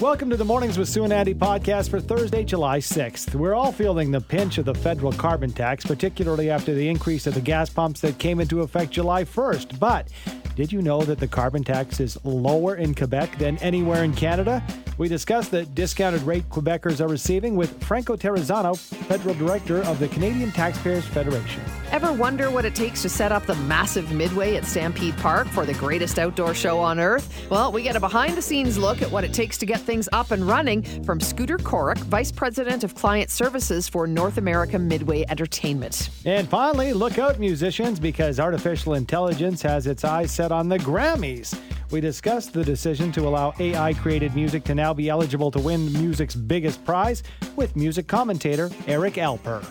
Welcome to the Mornings with Sue and Andy podcast for Thursday, July 6th. We're all feeling the pinch of the federal carbon tax, particularly after the increase of the gas pumps that came into effect July 1st. But did you know that the carbon tax is lower in Quebec than anywhere in Canada? We discuss the discounted rate Quebecers are receiving with Franco Terrazzano, Federal Director of the Canadian Taxpayers Federation. Ever wonder what it takes to set up the massive Midway at Stampede Park for the greatest outdoor show on earth? Well, we get a behind the scenes look at what it takes to get things up and running from Scooter Korek, Vice President of Client Services for North America Midway Entertainment. And finally, look out, musicians, because artificial intelligence has its eyes set on the Grammys. We discussed the decision to allow AI created music to now be eligible to win music's biggest prize with music commentator Eric Alper.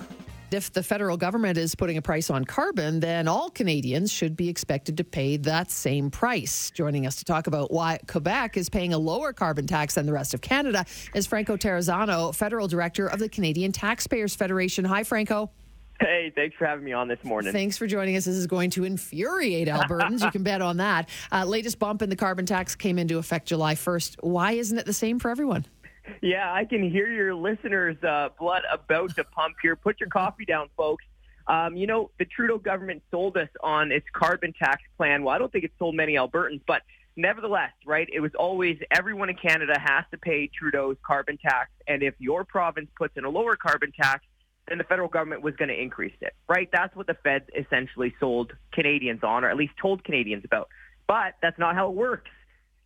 If the federal government is putting a price on carbon, then all Canadians should be expected to pay that same price. Joining us to talk about why Quebec is paying a lower carbon tax than the rest of Canada is Franco Terrazzano, Federal Director of the Canadian Taxpayers Federation. Hi, Franco. Hey, thanks for having me on this morning. Thanks for joining us. This is going to infuriate Albertans. you can bet on that. Uh, latest bump in the carbon tax came into effect July 1st. Why isn't it the same for everyone? Yeah, I can hear your listeners' uh, blood about to pump here. Put your coffee down, folks. Um, you know, the Trudeau government sold us on its carbon tax plan. Well, I don't think it sold many Albertans, but nevertheless, right, it was always everyone in Canada has to pay Trudeau's carbon tax. And if your province puts in a lower carbon tax, then the federal government was going to increase it, right? That's what the feds essentially sold Canadians on, or at least told Canadians about. But that's not how it works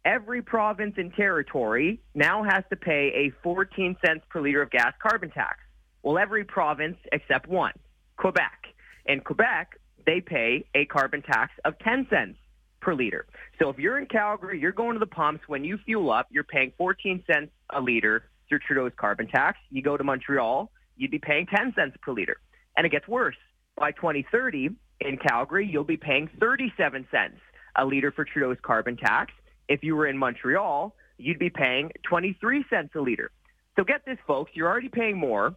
every province and territory now has to pay a 14 cents per liter of gas carbon tax. Well, every province except one, Quebec. In Quebec, they pay a carbon tax of 10 cents per liter. So if you're in Calgary, you're going to the pumps. When you fuel up, you're paying 14 cents a liter through Trudeau's carbon tax. You go to Montreal, you'd be paying 10 cents per liter. And it gets worse. By 2030, in Calgary, you'll be paying 37 cents a liter for Trudeau's carbon tax. If you were in Montreal, you'd be paying 23 cents a liter. So get this, folks, you're already paying more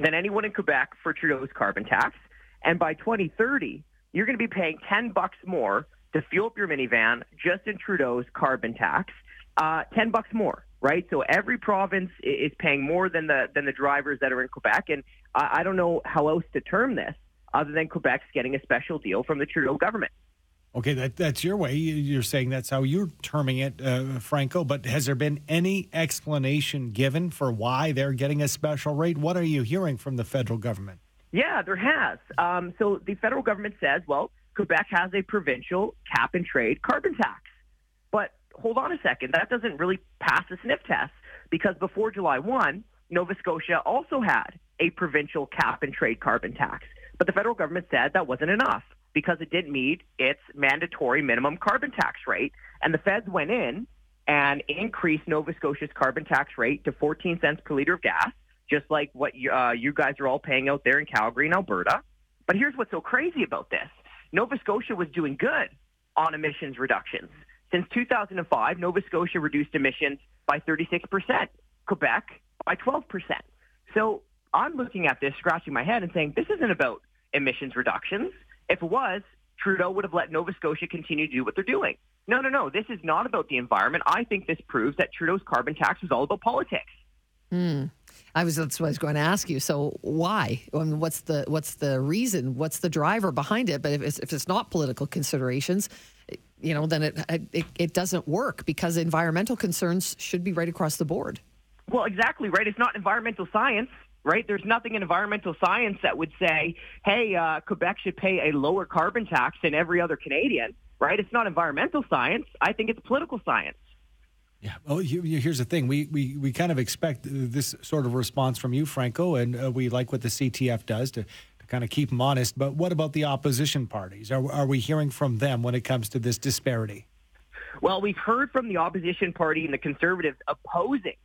than anyone in Quebec for Trudeau's carbon tax. And by 2030, you're going to be paying 10 bucks more to fuel up your minivan just in Trudeau's carbon tax. Uh, 10 bucks more, right? So every province is paying more than the than the drivers that are in Quebec. And I, I don't know how else to term this other than Quebec's getting a special deal from the Trudeau government. Okay, that, that's your way. You're saying that's how you're terming it, uh, Franco. But has there been any explanation given for why they're getting a special rate? What are you hearing from the federal government? Yeah, there has. Um, so the federal government says, well, Quebec has a provincial cap and trade carbon tax. But hold on a second, that doesn't really pass the sniff test because before July 1, Nova Scotia also had a provincial cap and trade carbon tax. But the federal government said that wasn't enough because it didn't meet its mandatory minimum carbon tax rate. And the feds went in and increased Nova Scotia's carbon tax rate to 14 cents per liter of gas, just like what you, uh, you guys are all paying out there in Calgary and Alberta. But here's what's so crazy about this. Nova Scotia was doing good on emissions reductions. Since 2005, Nova Scotia reduced emissions by 36%, Quebec by 12%. So I'm looking at this, scratching my head and saying, this isn't about emissions reductions. If it was, Trudeau would have let Nova Scotia continue to do what they're doing. No, no, no. This is not about the environment. I think this proves that Trudeau's carbon tax was all about politics. Hmm. I was that's what I was going to ask you. So why? I mean, what's the what's the reason? What's the driver behind it? But if it's, if it's not political considerations, you know, then it, it it doesn't work because environmental concerns should be right across the board. Well, exactly right. It's not environmental science right? There's nothing in environmental science that would say, hey, uh, Quebec should pay a lower carbon tax than every other Canadian, right? It's not environmental science. I think it's political science. Yeah. Well, here's the thing. We, we we kind of expect this sort of response from you, Franco, and uh, we like what the CTF does to, to kind of keep them honest. But what about the opposition parties? Are, are we hearing from them when it comes to this disparity? Well, we've heard from the opposition party and the Conservatives opposing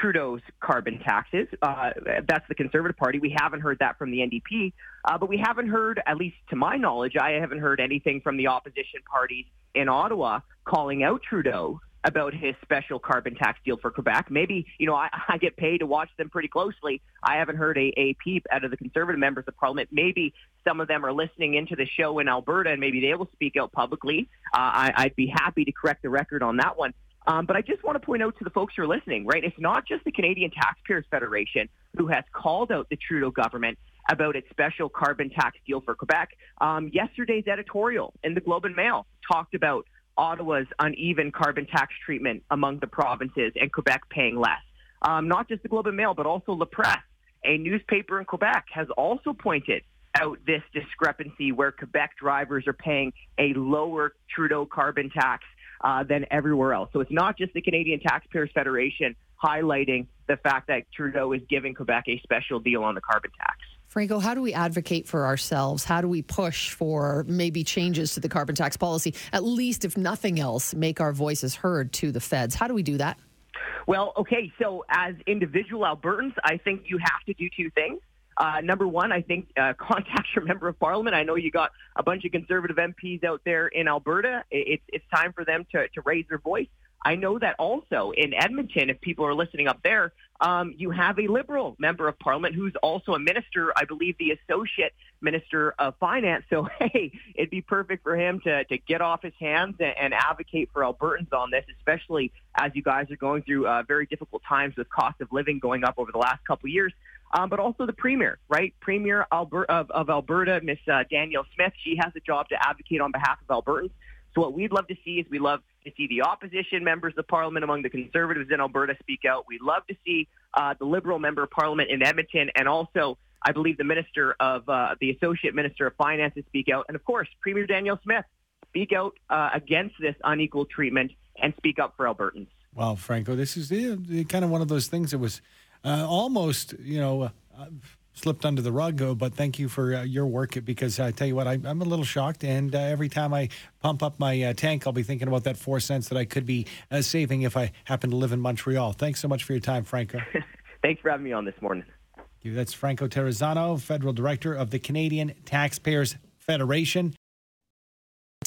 Trudeau's carbon taxes. Uh, that's the Conservative Party. We haven't heard that from the NDP, uh, but we haven't heard, at least to my knowledge, I haven't heard anything from the opposition parties in Ottawa calling out Trudeau about his special carbon tax deal for Quebec. Maybe, you know, I, I get paid to watch them pretty closely. I haven't heard a, a peep out of the Conservative members of Parliament. Maybe some of them are listening into the show in Alberta and maybe they will speak out publicly. Uh, I, I'd be happy to correct the record on that one. Um, but I just want to point out to the folks who are listening, right? It's not just the Canadian Taxpayers Federation who has called out the Trudeau government about its special carbon tax deal for Quebec. Um, yesterday's editorial in the Globe and Mail talked about Ottawa's uneven carbon tax treatment among the provinces and Quebec paying less. Um, not just the Globe and Mail, but also La Presse, a newspaper in Quebec, has also pointed out this discrepancy where Quebec drivers are paying a lower Trudeau carbon tax uh, than everywhere else. So it's not just the Canadian Taxpayers Federation highlighting the fact that Trudeau is giving Quebec a special deal on the carbon tax. Franco, how do we advocate for ourselves? How do we push for maybe changes to the carbon tax policy? At least, if nothing else, make our voices heard to the feds. How do we do that? Well, okay, so as individual Albertans, I think you have to do two things. Uh, number one, I think uh, contact your member of parliament. I know you got a bunch of conservative MPs out there in Alberta. It's it's time for them to to raise their voice. I know that also in Edmonton, if people are listening up there, um, you have a Liberal member of Parliament who's also a minister, I believe the Associate Minister of Finance. So, hey, it'd be perfect for him to, to get off his hands and, and advocate for Albertans on this, especially as you guys are going through uh, very difficult times with cost of living going up over the last couple of years. Um, but also the premier, right? Premier Alberta, of, of Alberta, Miss uh, Danielle Smith. She has a job to advocate on behalf of Albertans. So what we'd love to see is we love to see the opposition members of parliament among the conservatives in Alberta speak out. We'd love to see uh, the liberal member of parliament in Edmonton and also, I believe, the minister of uh, the associate minister of finances speak out. And of course, Premier Danielle Smith speak out uh, against this unequal treatment and speak up for Albertans. Well, Franco, this is kind of one of those things that was uh, almost, you know, uh, slipped under the rug. But thank you for uh, your work because I tell you what, I, am a little shocked. And uh, every time I pump up my uh, tank, I'll be thinking about that four cents that I could be uh, saving if I happen to live in Montreal. Thanks so much for your time, Franco. Thanks for having me on this morning. That's Franco Terrazzano, Federal Director of the Canadian Taxpayers Federation.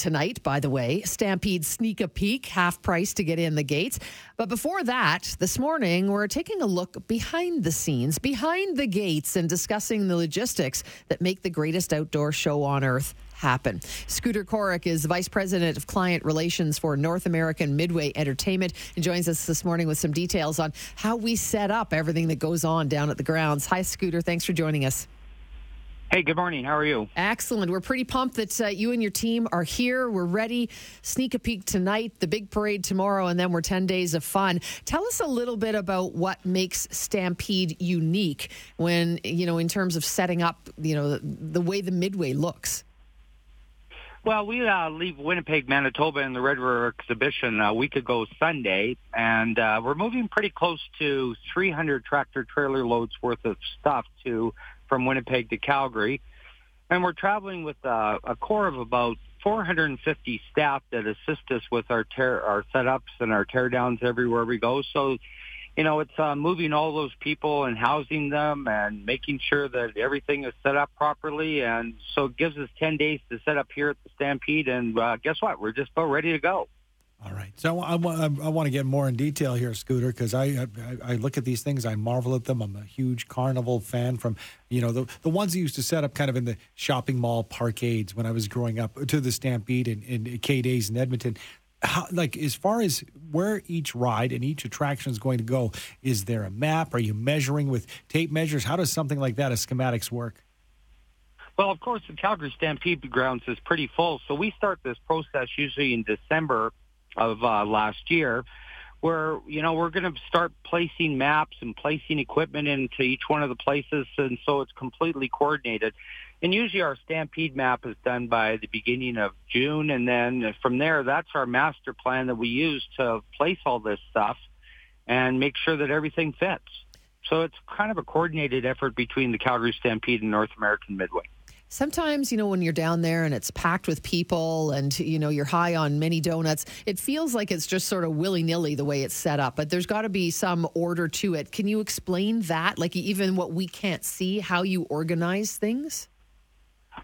Tonight, by the way, Stampede Sneak a Peek, half price to get in the gates. But before that, this morning, we're taking a look behind the scenes, behind the gates, and discussing the logistics that make the greatest outdoor show on earth happen. Scooter Korek is Vice President of Client Relations for North American Midway Entertainment and joins us this morning with some details on how we set up everything that goes on down at the grounds. Hi, Scooter. Thanks for joining us. Hey, good morning. How are you? Excellent. We're pretty pumped that uh, you and your team are here. We're ready. Sneak a peek tonight, the big parade tomorrow, and then we're 10 days of fun. Tell us a little bit about what makes Stampede unique when, you know, in terms of setting up, you know, the, the way the Midway looks. Well, we uh, leave Winnipeg, Manitoba in the Red River exhibition a week ago Sunday, and uh, we're moving pretty close to 300 tractor trailer loads worth of stuff to from Winnipeg to Calgary. And we're traveling with uh, a core of about 450 staff that assist us with our tear, our setups and our teardowns everywhere we go. So, you know, it's uh, moving all those people and housing them and making sure that everything is set up properly. And so it gives us 10 days to set up here at the Stampede. And uh, guess what? We're just about ready to go. All right. So I, I, I want to get more in detail here, Scooter, because I, I, I look at these things, I marvel at them. I'm a huge carnival fan from, you know, the the ones that used to set up kind of in the shopping mall parkades when I was growing up to the Stampede and, and K Days in Edmonton. How, like as far as where each ride and each attraction is going to go, is there a map? Are you measuring with tape measures? How does something like that, as schematics, work? Well, of course, the Calgary Stampede grounds is pretty full, so we start this process usually in December of uh, last year, where you know we're going to start placing maps and placing equipment into each one of the places, and so it's completely coordinated. And usually our stampede map is done by the beginning of June, and then from there, that's our master plan that we use to place all this stuff and make sure that everything fits. So it's kind of a coordinated effort between the Calgary Stampede and North American Midway. Sometimes, you know, when you're down there and it's packed with people and, you know, you're high on many donuts, it feels like it's just sort of willy nilly the way it's set up, but there's got to be some order to it. Can you explain that? Like, even what we can't see, how you organize things?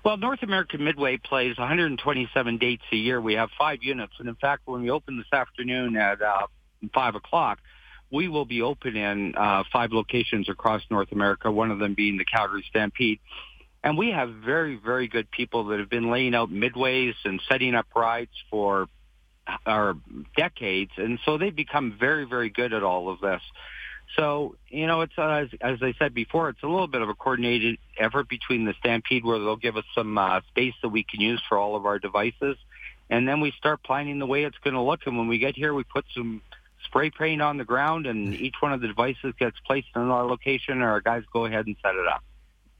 Well, North American Midway plays 127 dates a year. We have five units. And in fact, when we open this afternoon at uh, 5 o'clock, we will be open in uh, five locations across North America, one of them being the Calgary Stampede. And we have very, very good people that have been laying out midways and setting up rides for or decades, and so they've become very, very good at all of this. So, you know, it's uh, as, as I said before, it's a little bit of a coordinated effort between the Stampede, where they'll give us some uh, space that we can use for all of our devices, and then we start planning the way it's going to look. And when we get here, we put some spray paint on the ground, and each one of the devices gets placed in our location, and our guys go ahead and set it up.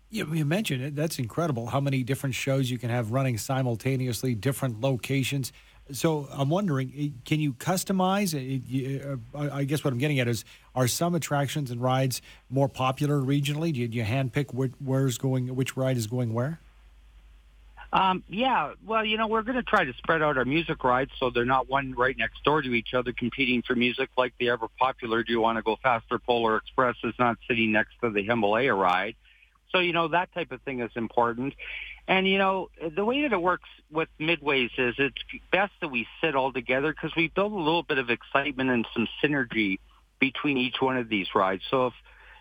You, you mentioned it. That's incredible how many different shows you can have running simultaneously, different locations. So I'm wondering, eh, can you customize? Eh, uh, I guess what I'm getting at is, are some attractions and rides more popular regionally? Do you, do you handpick where's going, which ride is going where? Um, yeah, well, you know, we're going to try to spread out our music rides so they're not one right next door to each other competing for music like the ever popular Do You Want to Go Faster Polar Express is not sitting next to the Himalaya ride. So, you know, that type of thing is important. And, you know, the way that it works with Midways is it's best that we sit all together because we build a little bit of excitement and some synergy between each one of these rides. So if,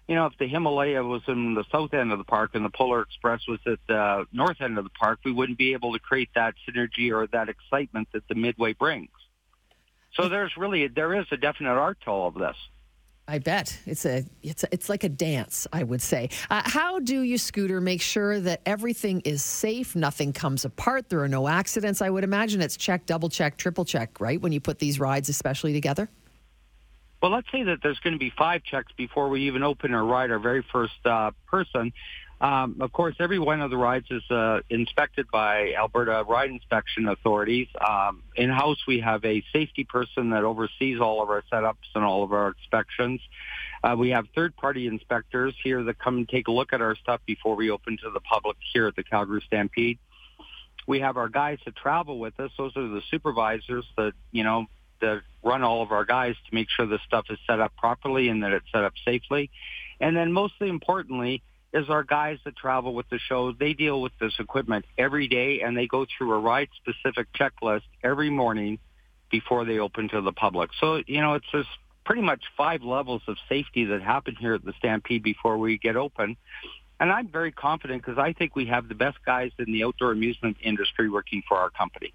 you know, if the Himalaya was in the south end of the park and the Polar Express was at the north end of the park, we wouldn't be able to create that synergy or that excitement that the Midway brings. So there's really, there is a definite art to all of this. I bet it's a it's a, it's like a dance. I would say. Uh, how do you, Scooter, make sure that everything is safe, nothing comes apart, there are no accidents? I would imagine it's check, double check, triple check, right? When you put these rides, especially together. Well, let's say that there's going to be five checks before we even open or ride our very first uh, person. Um, of course, every one of the rides is uh, inspected by Alberta Ride Inspection Authorities. Um, in-house, we have a safety person that oversees all of our setups and all of our inspections. Uh, we have third-party inspectors here that come and take a look at our stuff before we open to the public here at the Calgary Stampede. We have our guys that travel with us. Those are the supervisors that, you know, that run all of our guys to make sure the stuff is set up properly and that it's set up safely. And then mostly importantly, is our guys that travel with the show. They deal with this equipment every day and they go through a ride specific checklist every morning before they open to the public. So, you know, it's just pretty much five levels of safety that happen here at the Stampede before we get open. And I'm very confident because I think we have the best guys in the outdoor amusement industry working for our company.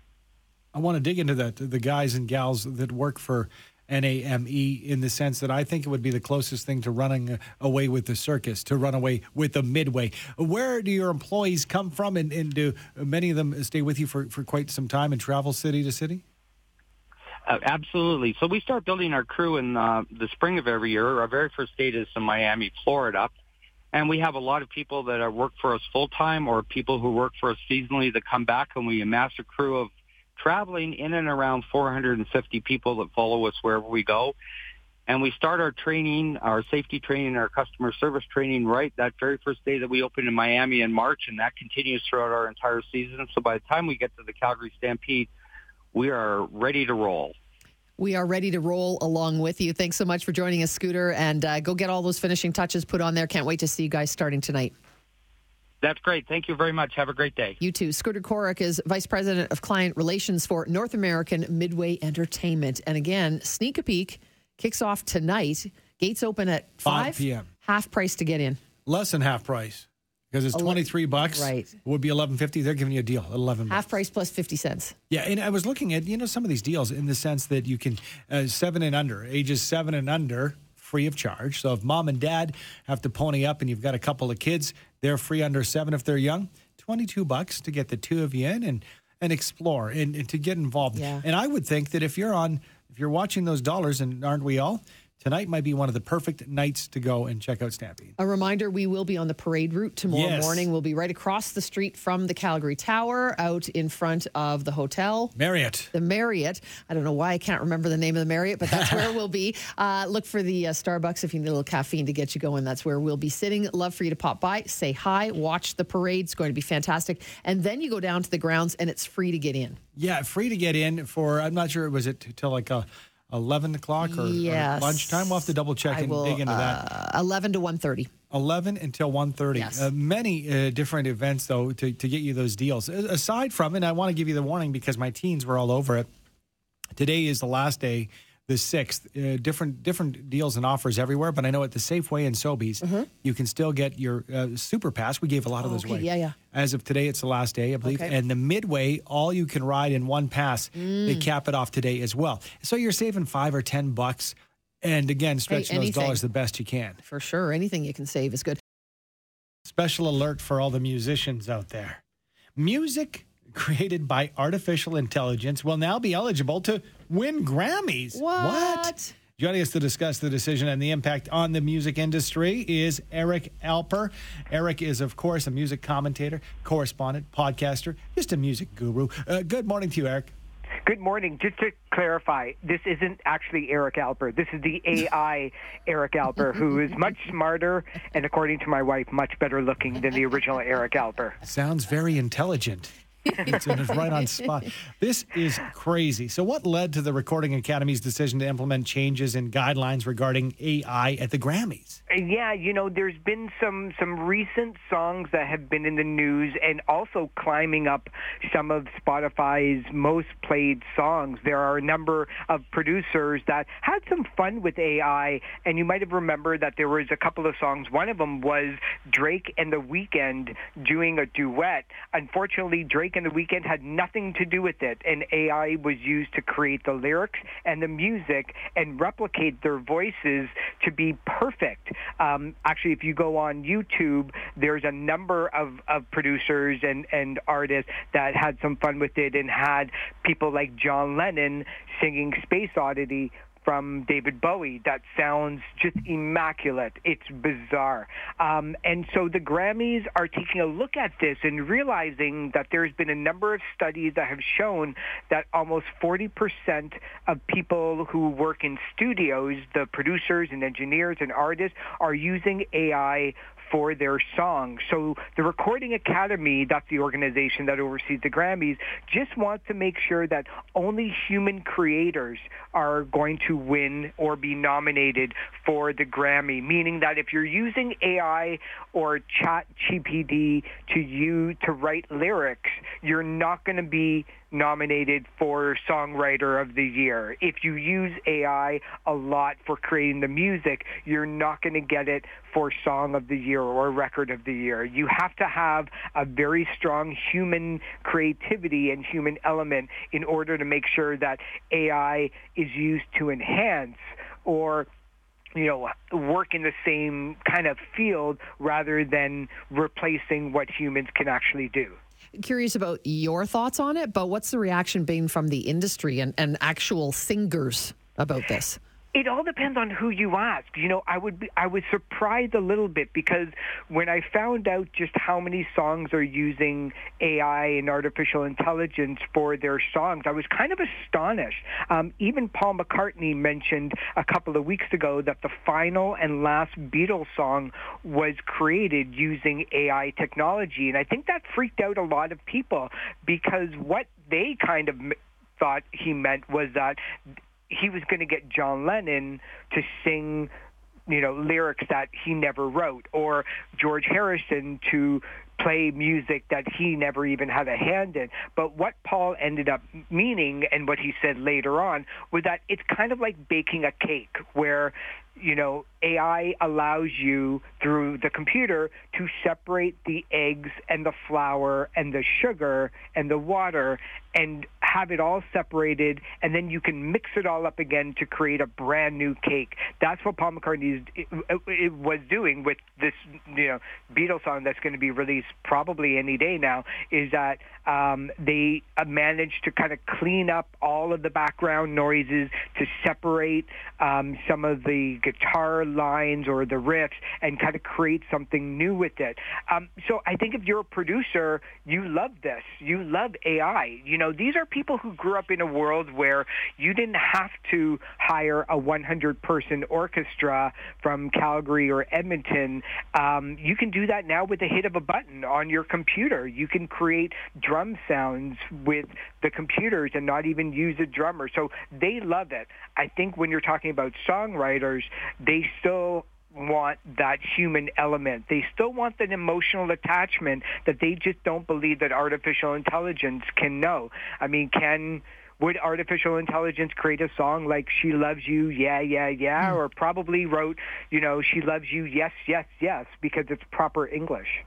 I want to dig into that, the guys and gals that work for NAME in the sense that I think it would be the closest thing to running away with the circus, to run away with the midway. Where do your employees come from, and, and do many of them stay with you for, for quite some time and travel city to city? Uh, absolutely. So we start building our crew in uh, the spring of every year. Our very first date is in Miami, Florida. And we have a lot of people that work for us full time or people who work for us seasonally that come back and we amass a crew of traveling in and around 450 people that follow us wherever we go. And we start our training, our safety training, our customer service training right that very first day that we open in Miami in March, and that continues throughout our entire season. So by the time we get to the Calgary Stampede, we are ready to roll. We are ready to roll along with you. Thanks so much for joining us, Scooter, and uh, go get all those finishing touches put on there. Can't wait to see you guys starting tonight. That's great. Thank you very much. Have a great day. You too. Scooter Korek is Vice President of Client Relations for North American Midway Entertainment. And again, Sneak a Peek kicks off tonight. Gates open at 5, 5 p.m. Half price to get in. Less than half price because it's 23 bucks. Right. It would be 11.50. They're giving you a deal, 11 Half price plus 50 cents. Yeah, and I was looking at, you know, some of these deals in the sense that you can uh, 7 and under, ages 7 and under free of charge. So if mom and dad have to pony up and you've got a couple of kids, they're free under seven if they're young. 22 bucks to get the two of you in and, and explore and, and to get involved. Yeah. And I would think that if you're on, if you're watching those dollars, and aren't we all? Tonight might be one of the perfect nights to go and check out Stampede. A reminder we will be on the parade route tomorrow yes. morning. We'll be right across the street from the Calgary Tower, out in front of the hotel. Marriott. The Marriott. I don't know why I can't remember the name of the Marriott, but that's where we'll be. Uh, look for the uh, Starbucks if you need a little caffeine to get you going. That's where we'll be sitting. Love for you to pop by, say hi, watch the parade. It's going to be fantastic. And then you go down to the grounds and it's free to get in. Yeah, free to get in for, I'm not sure, was it till like a 11 o'clock or, yes. or, lunchtime? We'll have to double check and will, dig into uh, that. 11 to 1.30. 11 until 1.30. Yes. Uh, many uh, different events, though, to, to get you those deals. Aside from, and I want to give you the warning because my teens were all over it, today is the last day the 6th. Uh, different different deals and offers everywhere, but I know at the Safeway and Sobeys, Mm-hmm. you can still get your uh, Super Pass. We gave a lot of those Okay, away. yeah, yeah. As of today, it's the last day, I believe. Okay. And the Midway, all you can ride in one pass. Mm. They cap it off today as well. So you're saving five or 10 bucks. And again, stretching those anything. dollars the best you can. For sure. Anything you can save is good. Special alert for all the musicians out there. Music created by artificial intelligence will now be eligible to win Grammys. What? what? Joining us to discuss the decision and the impact on the music industry is Eric Alper. Eric is, of course, a music commentator, correspondent, podcaster, just a music guru. Uh, good morning to you, Eric. Good morning. Just to clarify, this isn't actually Eric Alper. This is the AI Eric Alper, who is much smarter and, according to my wife, much better looking than the original Eric Alper. Sounds very intelligent. It's, it's right on spot. This is crazy. So, what led to the Recording Academy's decision to implement changes in guidelines regarding AI at the Grammys? Uh, yeah, you know, there's been some some recent songs that have been in the news, and also climbing up some of Spotify's most played songs. There are a number of producers that had some fun with AI, and you might have remembered that there was a couple of songs. One of them was Drake and The Weeknd doing a duet. Unfortunately, Drake and The Weeknd had nothing to do with it, and AI was used to create the lyrics and the music and replicate their voices to be perfect. Um, actually, if you go on YouTube, there's a number of, of producers and, and artists that had some fun with it and had people like John Lennon singing Space Oddity from David Bowie that sounds just immaculate. It's bizarre. Um, and so the Grammys are taking a look at this and realizing that there's been a number of studies that have shown that almost 40% of people who work in studios, the producers and engineers and artists, are using AI for their songs. So the Recording Academy, that's the organization that oversees the Grammys, just wants to make sure that only human creators are going to win or be nominated for the Grammy, meaning that if you're using AI or chat GPD to you to write lyrics, you're not going to be nominated for Songwriter of the Year. If you use AI a lot for creating the music, you're not going to get it for Song of the Year or Record of the Year. You have to have a very strong human creativity and human element in order to make sure that AI is used to enhance or you know, work in the same kind of field rather than replacing what humans can actually do. Curious about your thoughts on it, but what's the reaction been from the industry and, and actual singers about this? It all depends on who you ask. You know, I would be, I was surprised a little bit because when I found out just how many songs are using AI and artificial intelligence for their songs, I was kind of astonished. Um, even Paul McCartney mentioned a couple of weeks ago that the final and last Beatles song was created using AI technology, and I think that freaked out a lot of people because what they kind of thought he meant was that he was going to get John Lennon to sing you know lyrics that he never wrote or George Harrison to play music that he never even had a hand in. But what Paul ended up meaning and what he said later on was that it's kind of like baking a cake where you know AI allows you through the computer to separate the eggs and the flour and the sugar and the water and have it all separated and then you can mix it all up again to create a brand new cake. That's what Paul McCartney it, it was doing with this you know Beatles song that's going to be released probably any day now is that um, they uh, managed to kind of clean up all of the background noises to separate um, some of the guitar lines or the riffs and kind of create something new with it. Um, so I think if you're a producer, you love this. You love AI. You know, these are people who grew up in a world where you didn't have to hire a 100 person orchestra from Calgary or Edmonton. Um, you can do that now with the hit of a button on your computer. You can create drum sounds with the computers and not even use a drummer. So they love it. I think when you're talking about songwriters, they still want that human element. They still want that emotional attachment that they just don't believe that artificial intelligence can know. I mean, can would artificial intelligence create a song like "She Loves You"? Yeah, yeah, yeah, mm. or probably wrote, you know, "She Loves You." Yes, yes, yes, because it's proper English.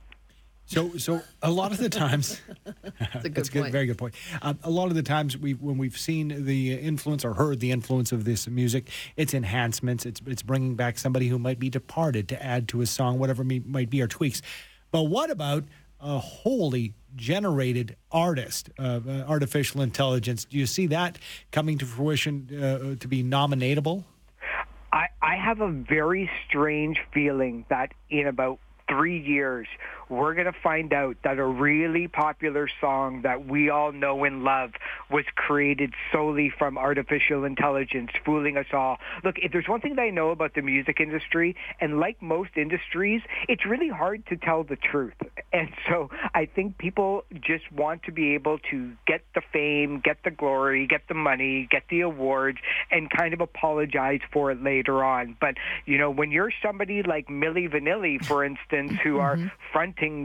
So, so a lot of the times, that's a good that's good, very good point. Uh, a lot of the times, we when we've seen the influence or heard the influence of this music, it's enhancements. It's it's bringing back somebody who might be departed to add to a song, whatever might be, or tweaks. But what about a wholly generated artist, uh, uh, artificial intelligence? Do you see that coming to fruition uh, to be nominatable? I, I have a very strange feeling that in about three years, we're going to find out that a really popular song that we all know and love was created solely from artificial intelligence, fooling us all. Look, if there's one thing that I know about the music industry, and like most industries, it's really hard to tell the truth. And so I think people just want to be able to get the fame, get the glory, get the money, get the awards, and kind of apologize for it later on. But, you know, when you're somebody like Milli Vanilli, for instance, who are mm-hmm.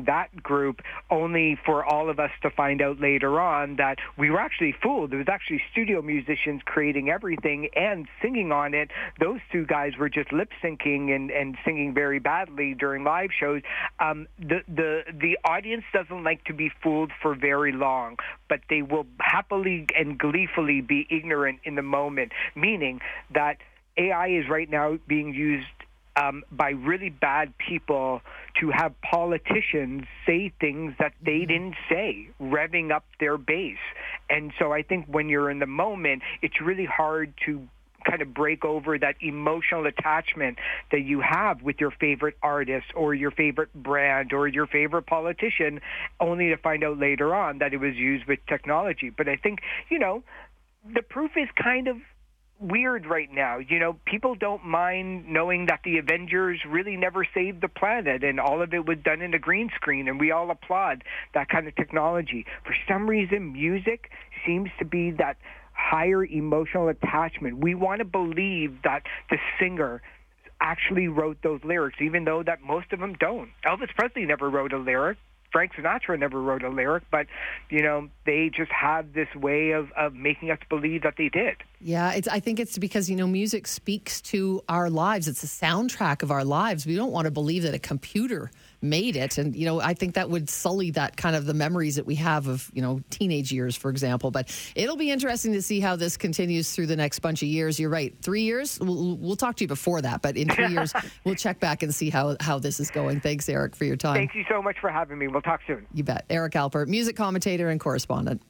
That group only for all of us to find out later on that we were actually fooled. There was actually studio musicians creating everything and singing on it. Those two guys were just lip syncing and, and singing very badly during live shows. Um, the, the, the audience doesn't like to be fooled for very long, but they will happily and gleefully be ignorant in the moment, meaning that AI is right now being used um, by really bad people to have politicians say things that they mm-hmm. didn't say, revving up their base. And so I think when you're in the moment, it's really hard to kind of break over that emotional attachment that you have with your favorite artist or your favorite brand or your favorite politician only to find out later on that it was used with technology. But I think, you know, the proof is kind of weird right now. You know, people don't mind knowing that the Avengers really never saved the planet and all of it was done in a green screen and we all applaud that kind of technology. For some reason, music seems to be that higher emotional attachment. We want to believe that the singer actually wrote those lyrics, even though that most of them don't. Elvis Presley never wrote a lyric. Frank Sinatra never wrote a lyric, but you know they just had this way of, of making us believe that they did. Yeah, it's. I think it's because you know music speaks to our lives. It's the soundtrack of our lives. We don't want to believe that a computer made it. And, you know, I think that would sully that kind of the memories that we have of, you know, teenage years, for example. But it'll be interesting to see how this continues through the next bunch of years. You're right. Three years, we'll, we'll talk to you before that. But in three years, we'll check back and see how, how this is going. Thanks, Eric, for your time. Thank you so much for having me. We'll talk soon. You bet. Eric Alper, music commentator and correspondent.